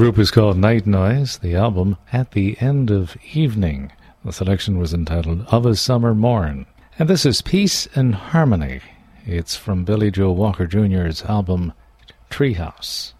The group is called Night Noise, the album At the End of Evening. The selection was entitled Of a Summer Morn. And this is Peace and Harmony. It's from Billy Joe Walker Jr.'s album Treehouse.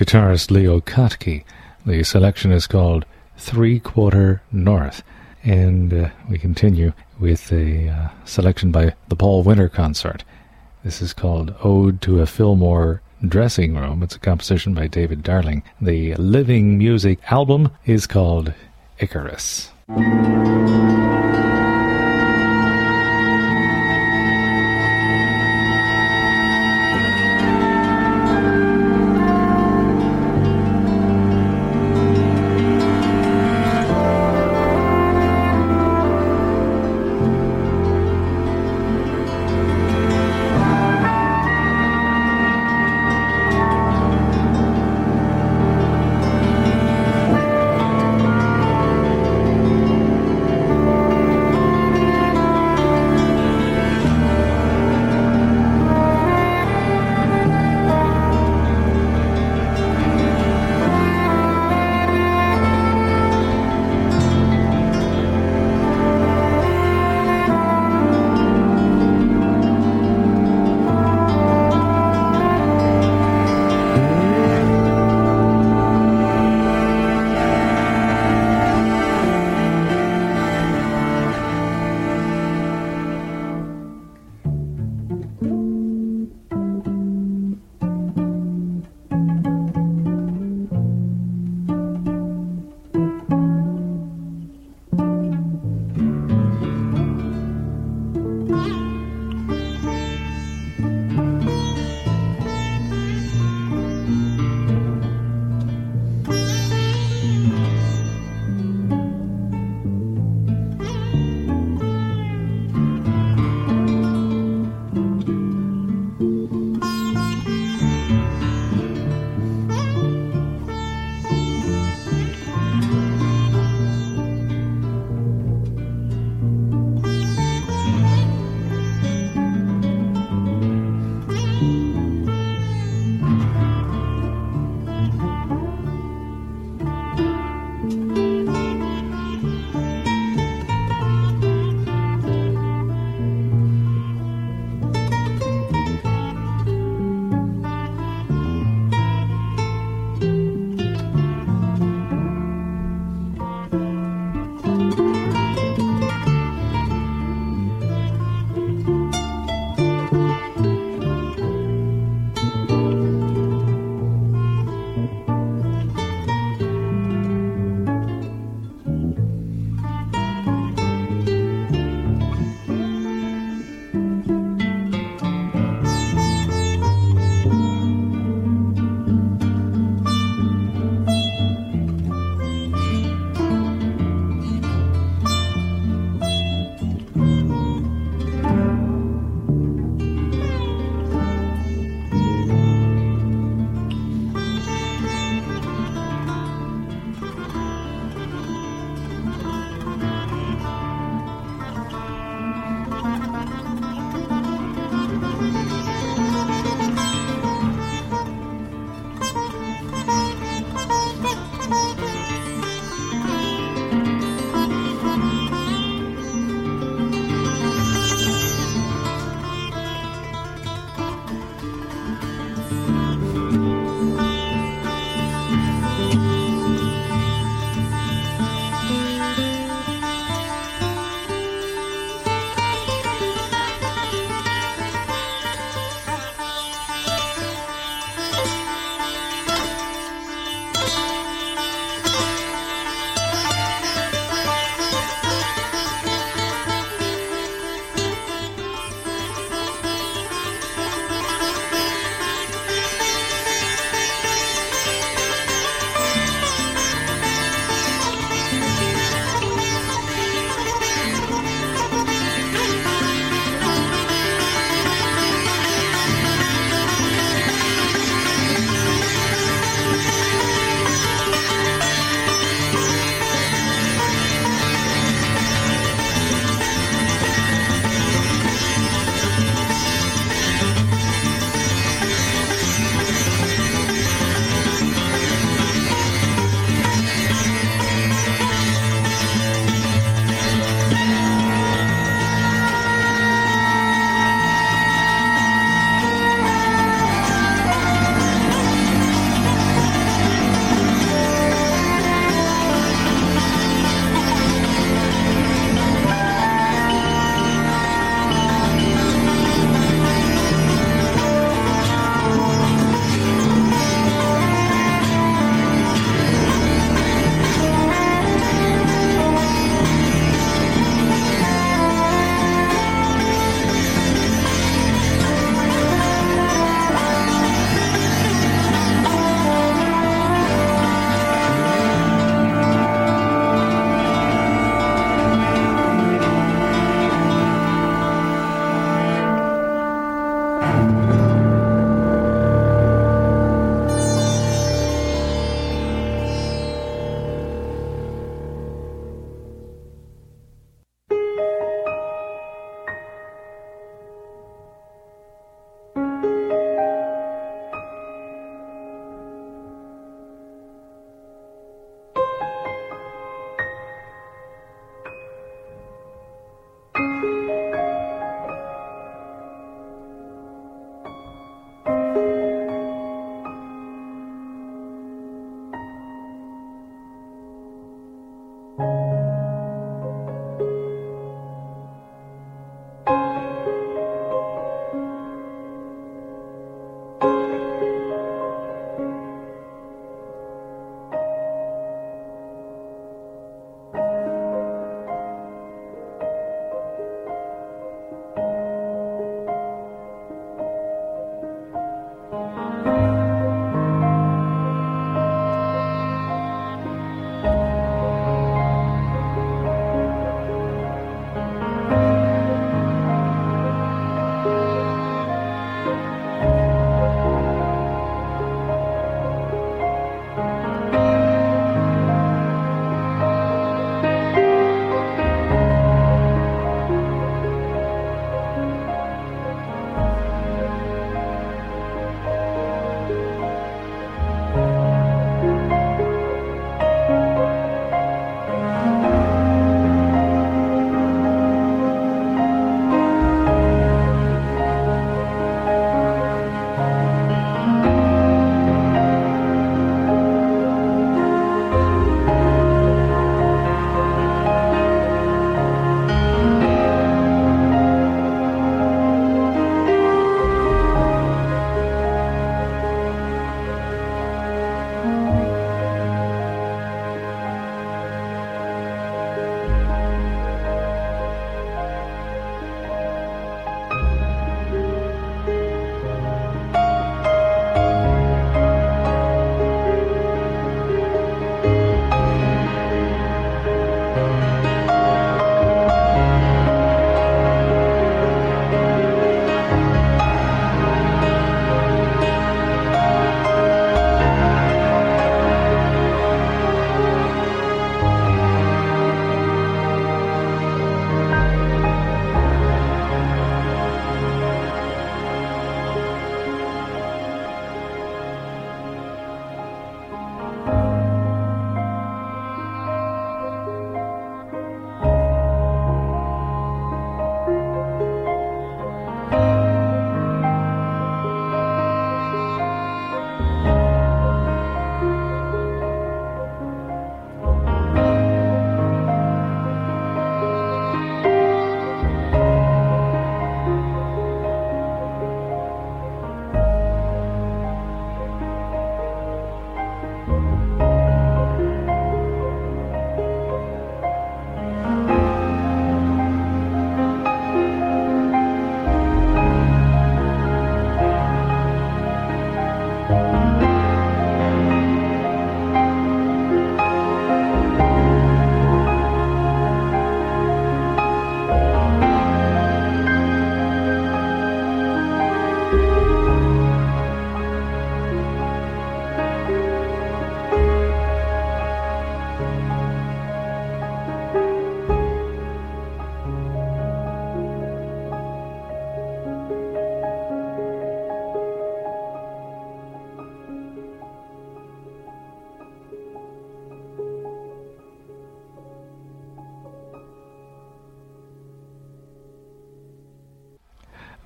Guitarist Leo Kottke. The selection is called Three Quarter North. And uh, we continue with a uh, selection by the Paul Winter Consort. This is called Ode to a Fillmore Dressing Room. It's a composition by David Darling. The Living Music album is called Icarus.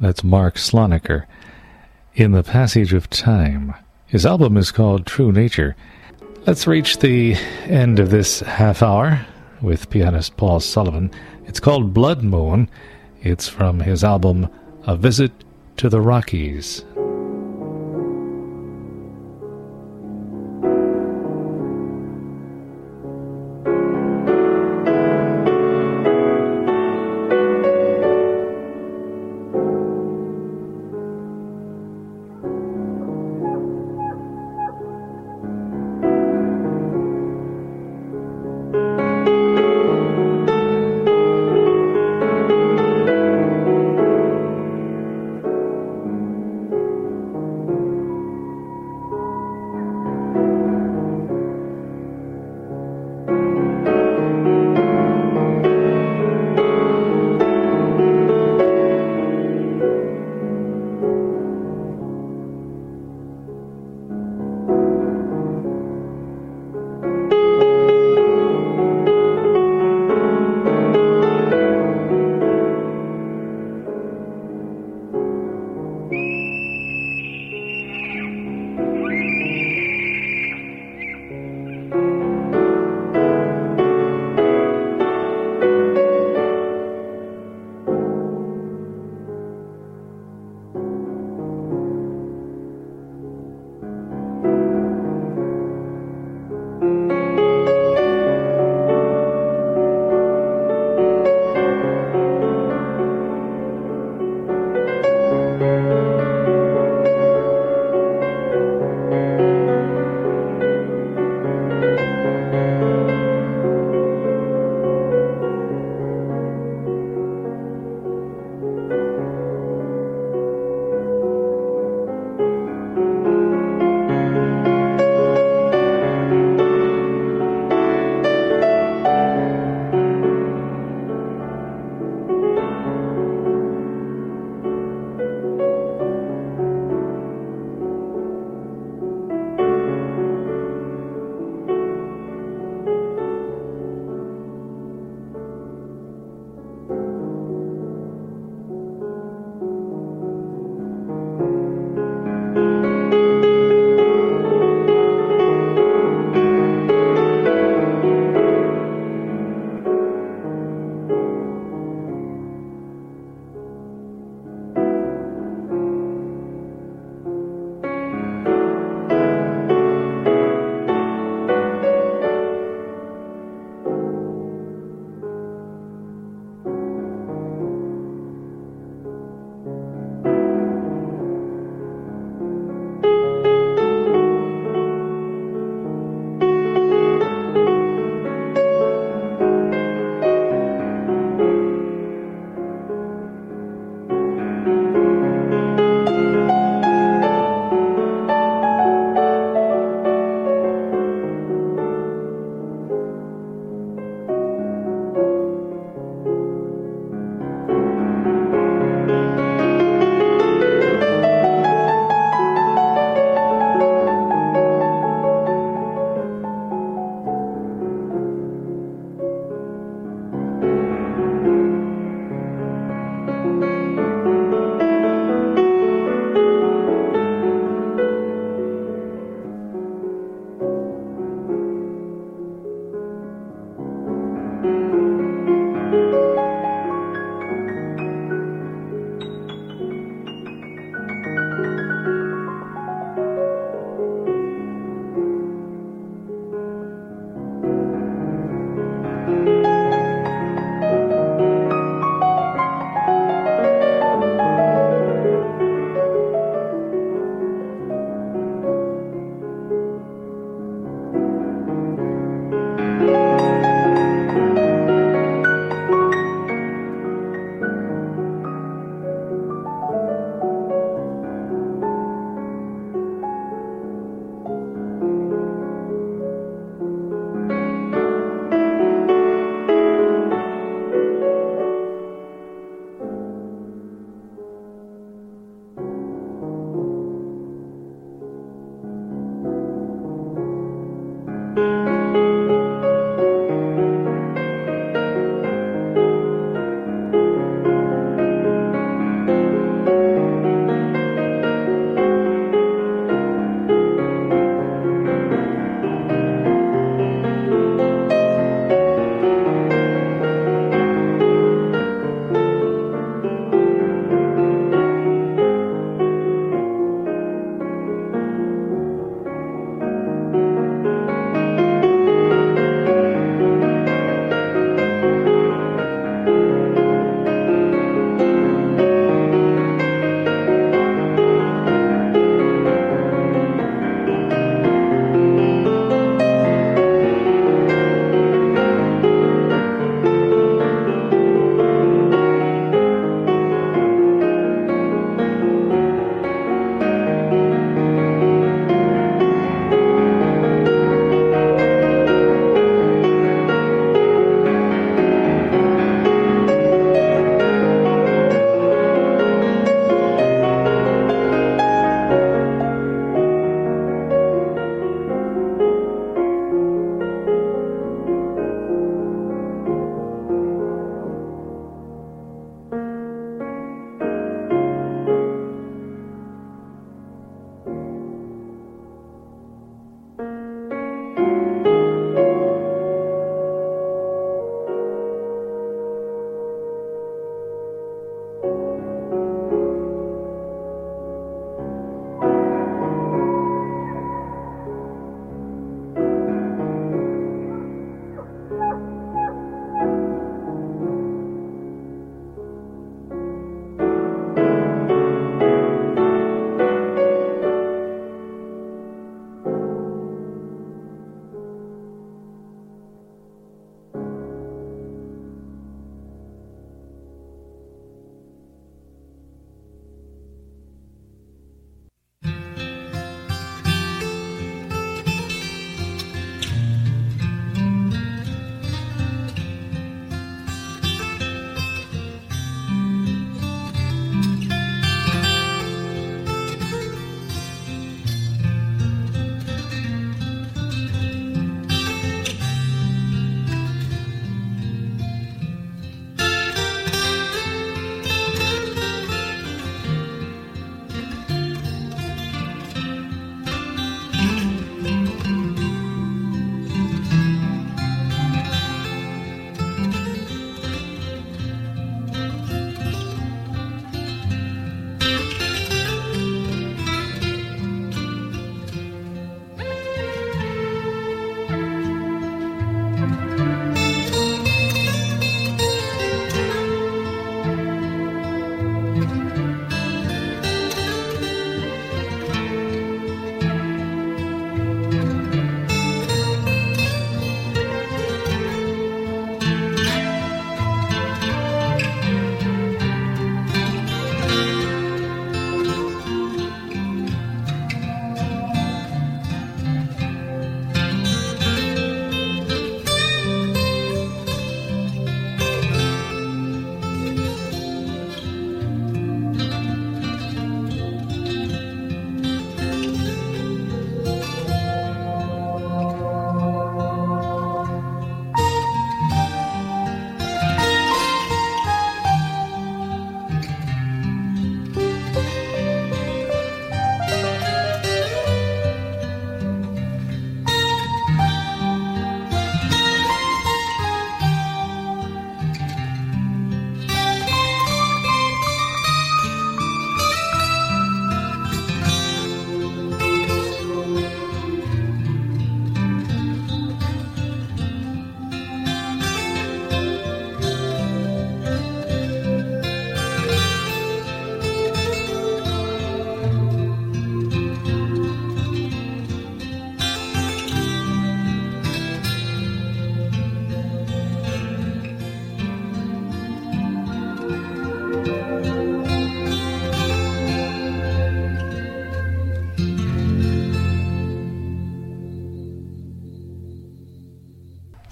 That's Mark Sloniker. In the Passage of Time. His album is called True Nature. Let's reach the end of this half hour with pianist Paul Sullivan. It's called Blood Moon. It's from his album A Visit to the Rockies.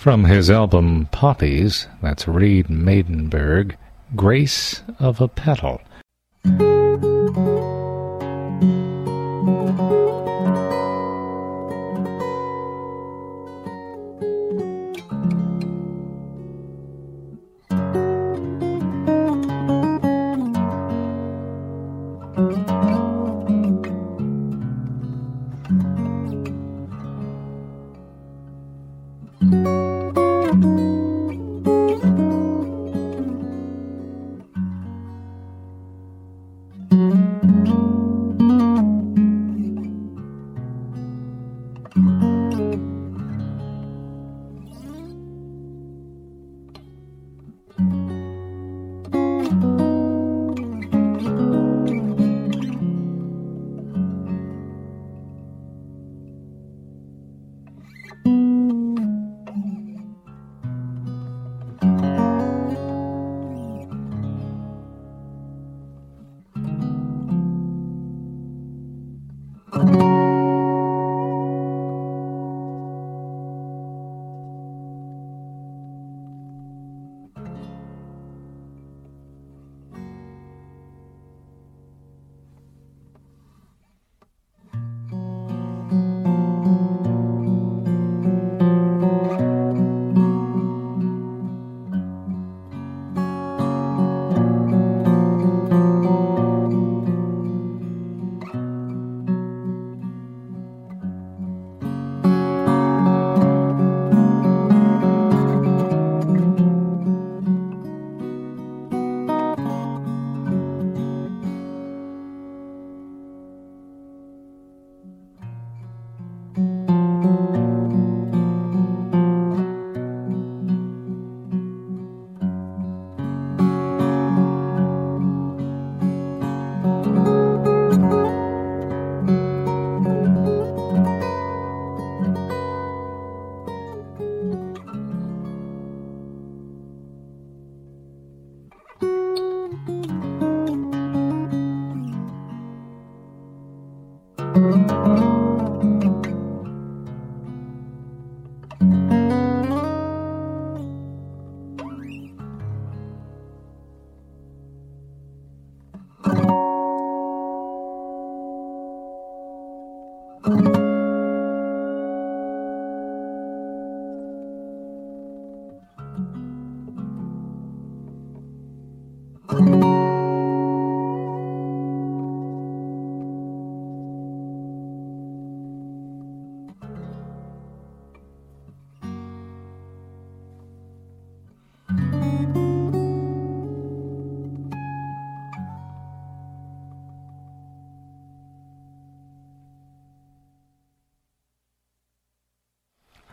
From his album Poppies, that's Reed Maidenberg, Grace of a Petal.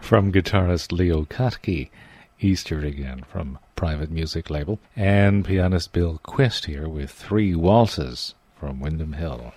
From guitarist Leo Kottke, Easter again from Private Music label, and pianist Bill Quist here with three waltzes from Windham Hill.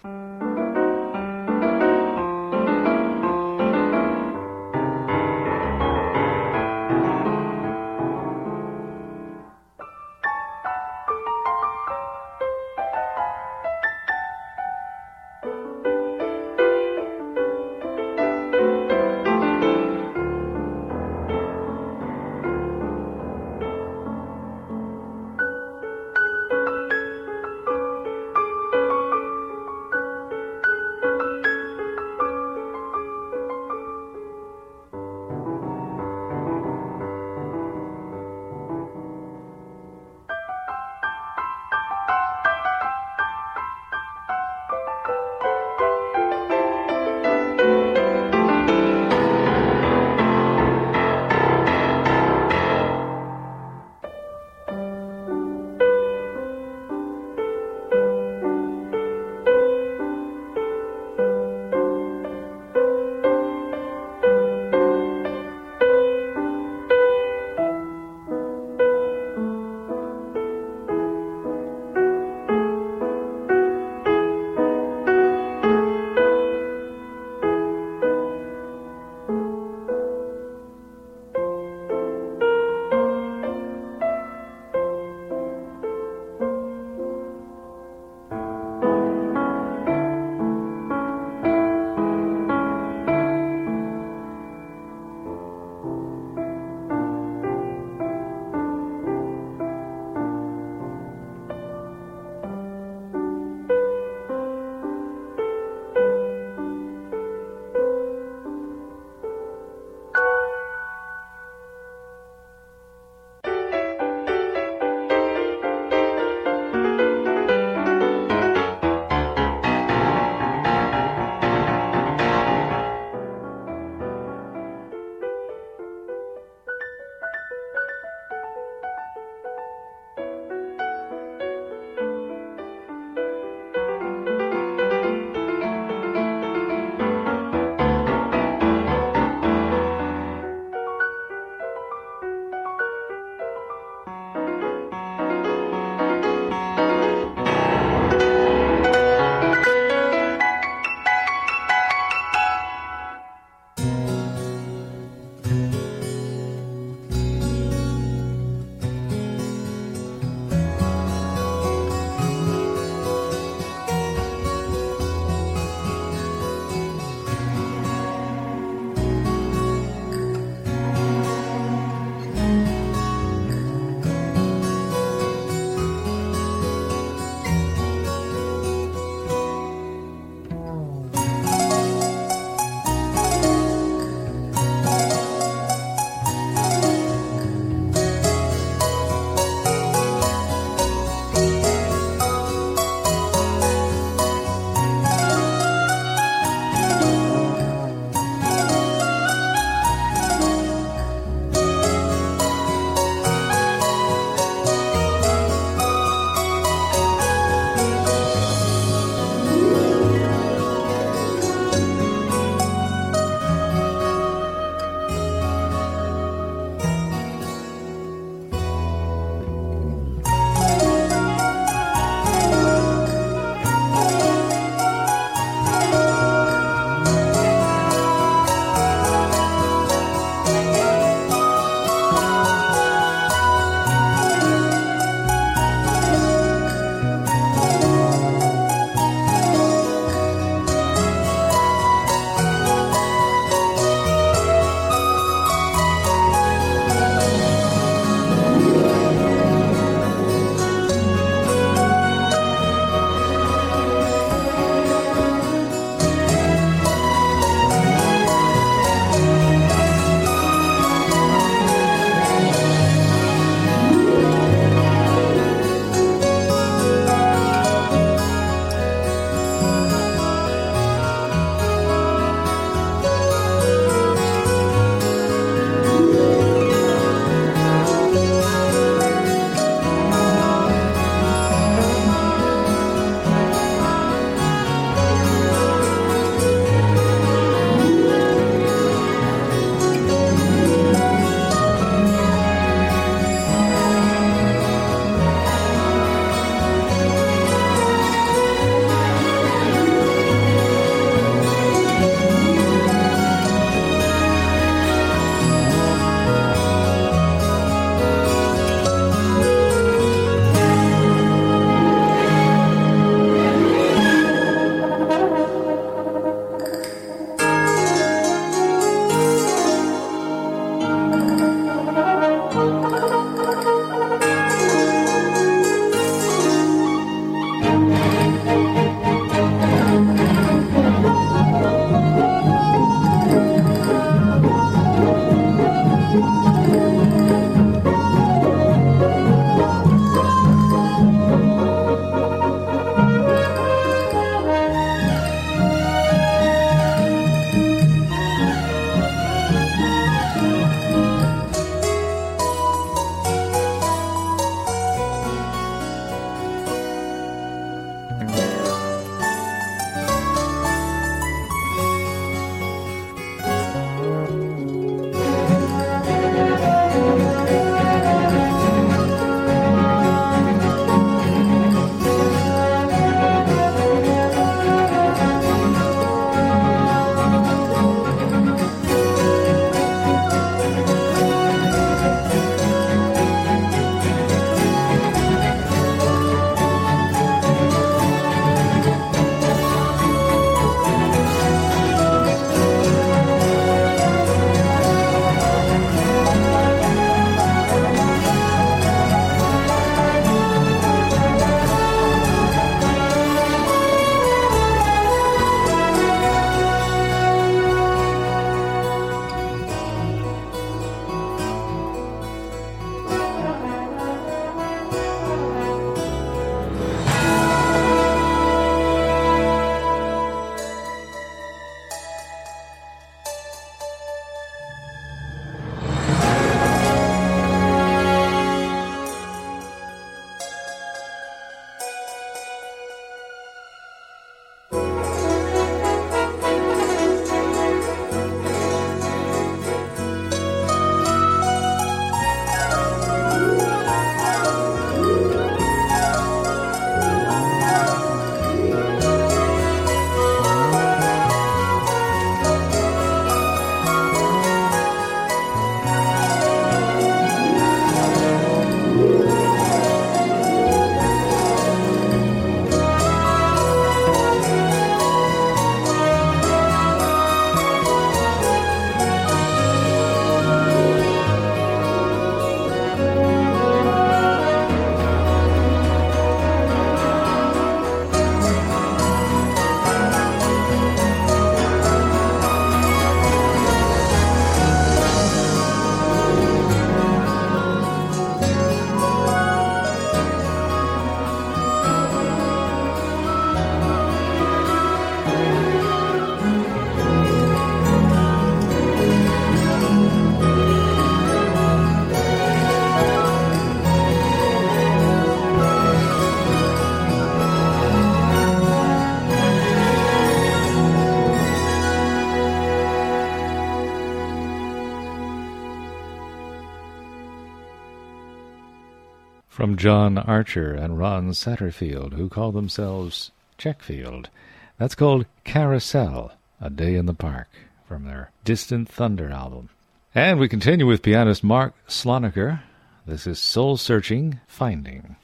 From John Archer and Ron Satterfield, who call themselves Checkfield. That's called Carousel, A Day in the Park, from their Distant Thunder album. And we continue with pianist Mark Sloniker. This is Soul Searching Finding.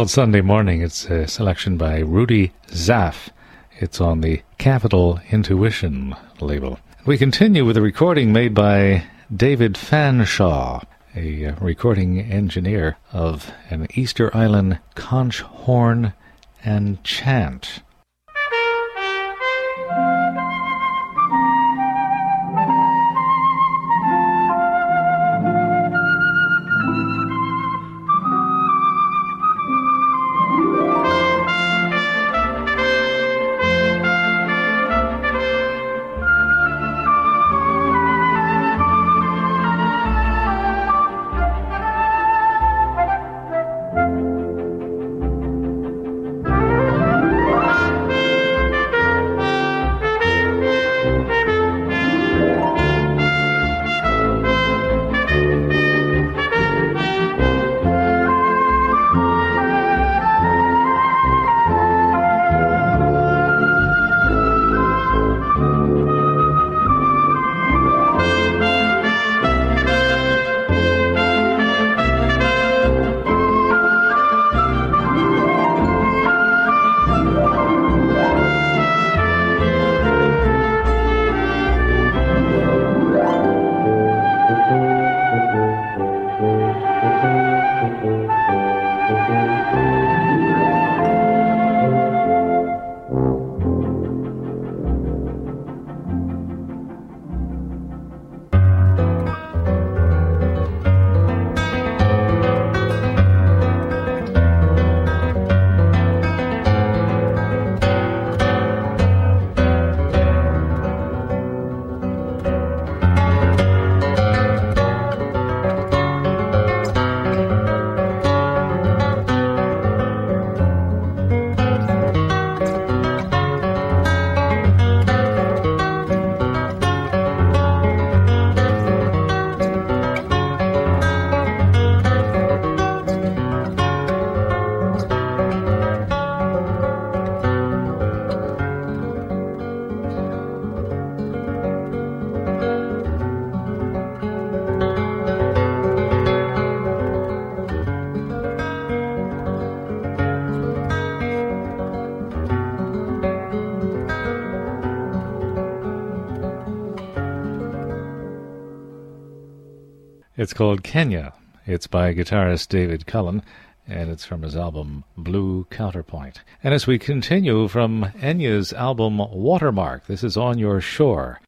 Called Sunday Morning. It's a selection by Rudy Zaff. It's on the Capitol Intuition label. We continue with a recording made by David Fanshawe, a uh, recording engineer of an Easter Island conch horn and chant. It's called Kenya. It's by guitarist David Cullen, and it's from his album Blue Counterpoint. And as we continue from Enya's album Watermark, this is On Your Shore.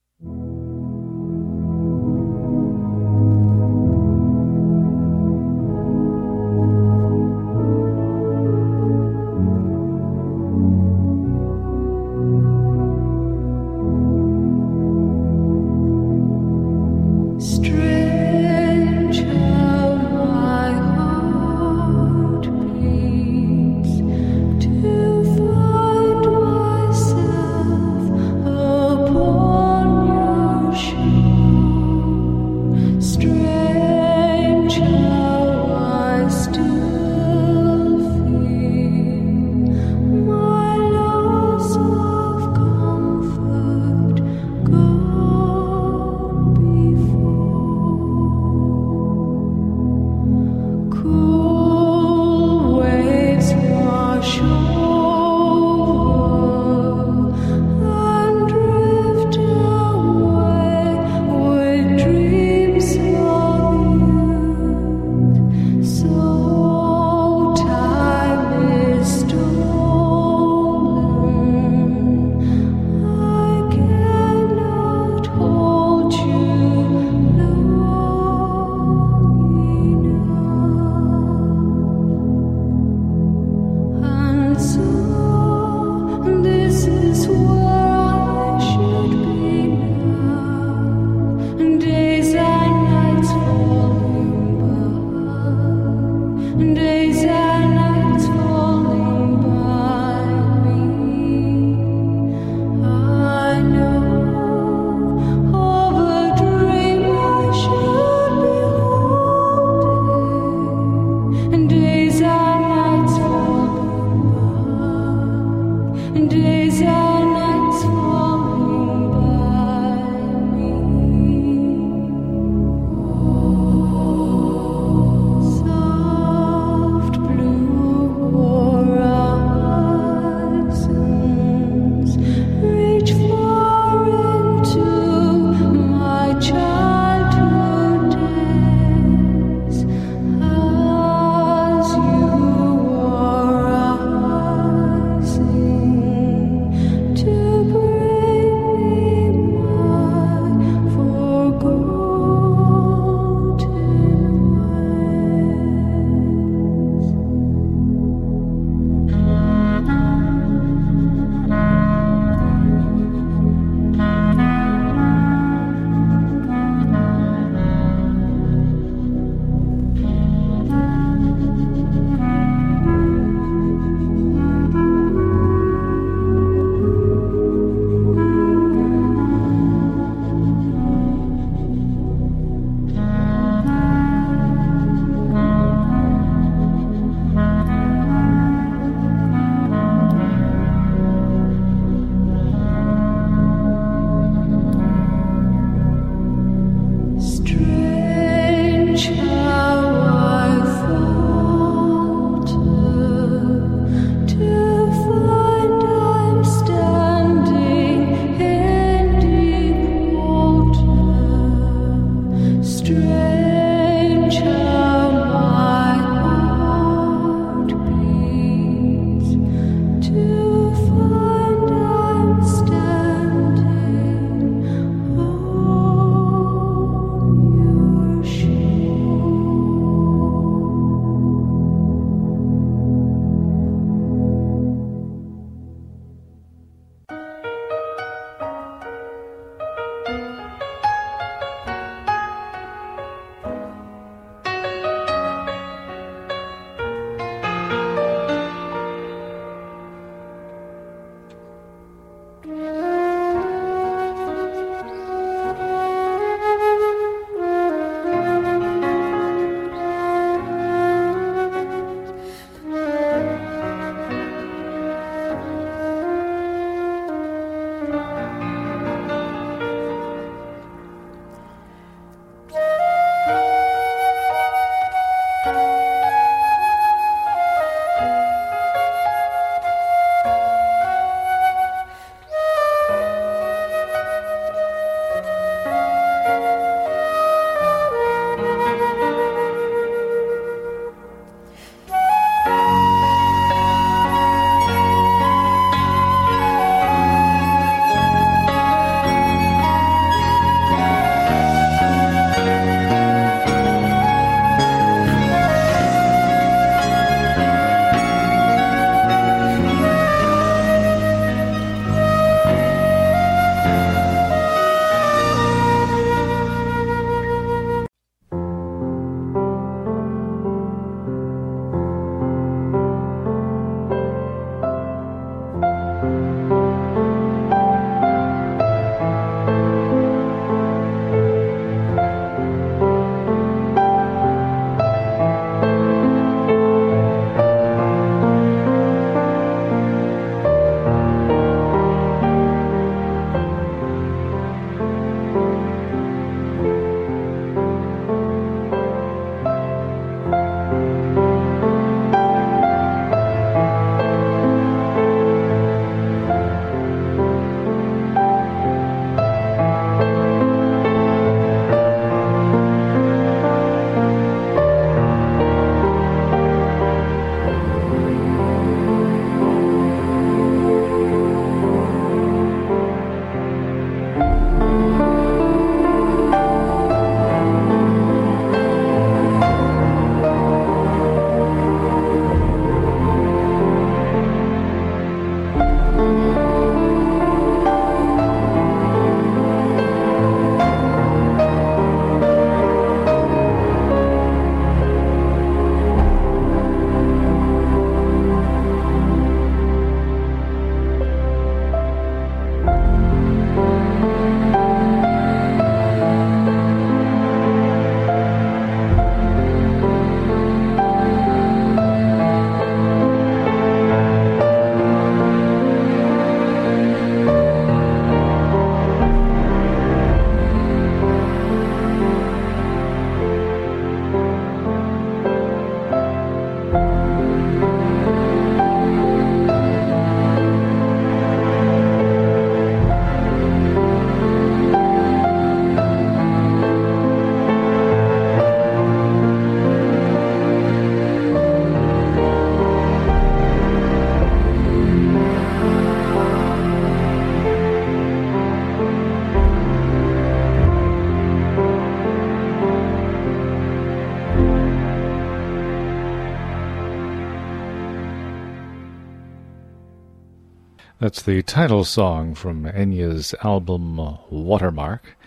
That's the title song from Enya's album Watermark.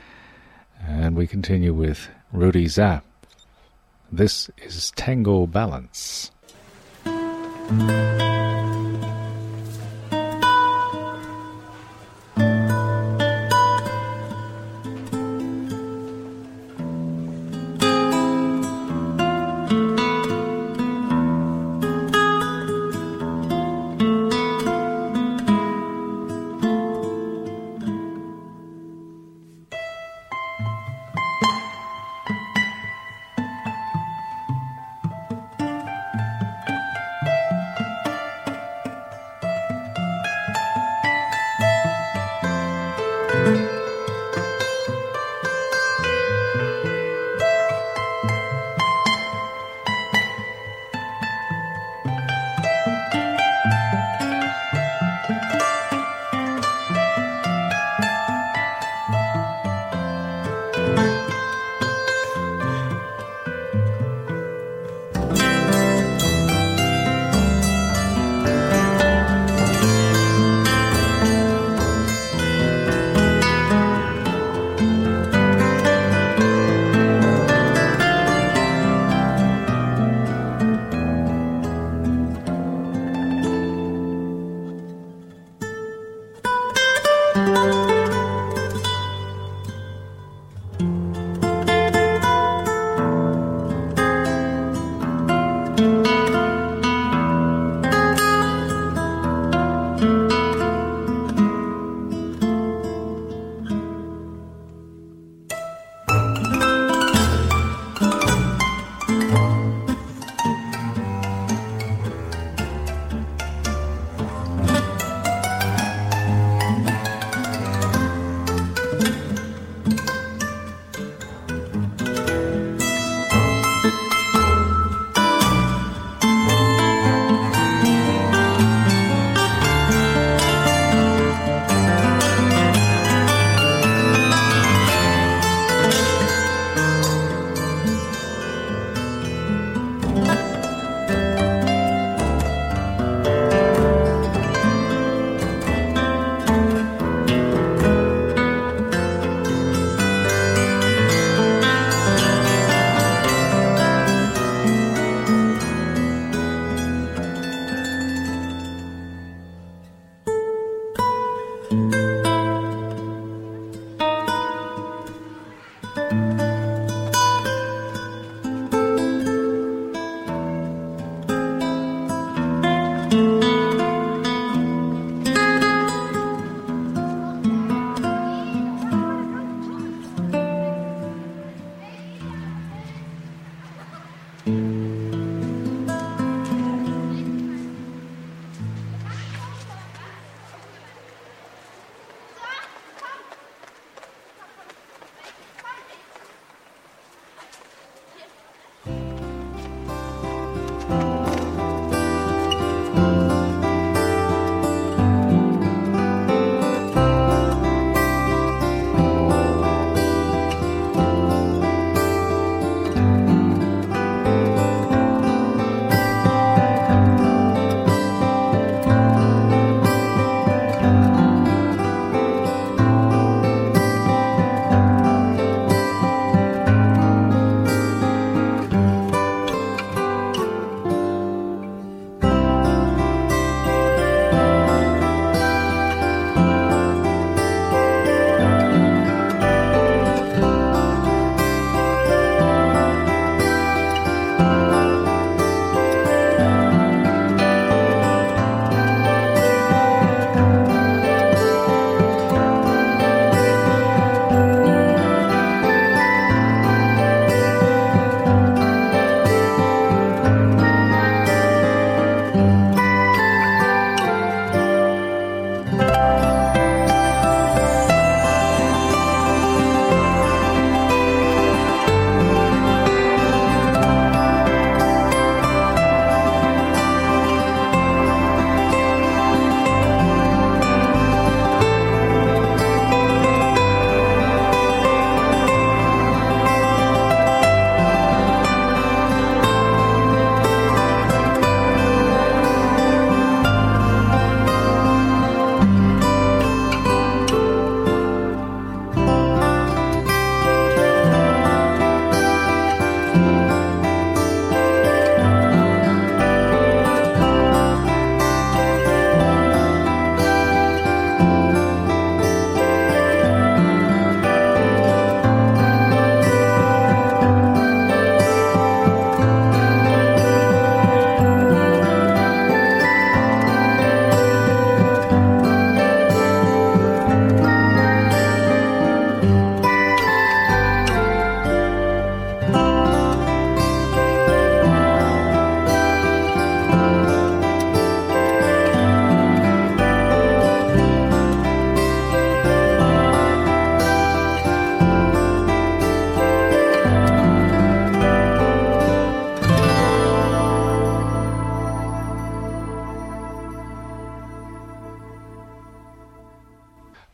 And we continue with Rudy Zapp. This is Tango Balance.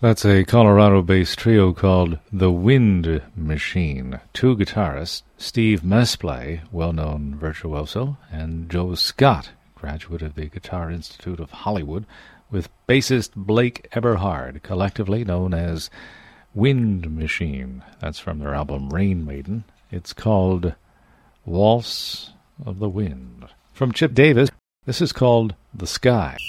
That's a Colorado based trio called The Wind Machine. Two guitarists, Steve Mesple, well known virtuoso, and Joe Scott, graduate of the Guitar Institute of Hollywood, with bassist Blake Eberhard, collectively known as Wind Machine. That's from their album Rain Maiden. It's called Waltz of the Wind. From Chip Davis, this is called The Sky.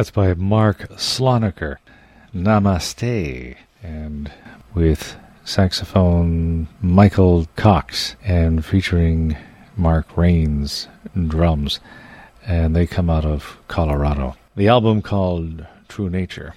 That's by Mark Sloniker. Namaste. And with saxophone Michael Cox and featuring Mark Rains drums. And they come out of Colorado. The album called True Nature.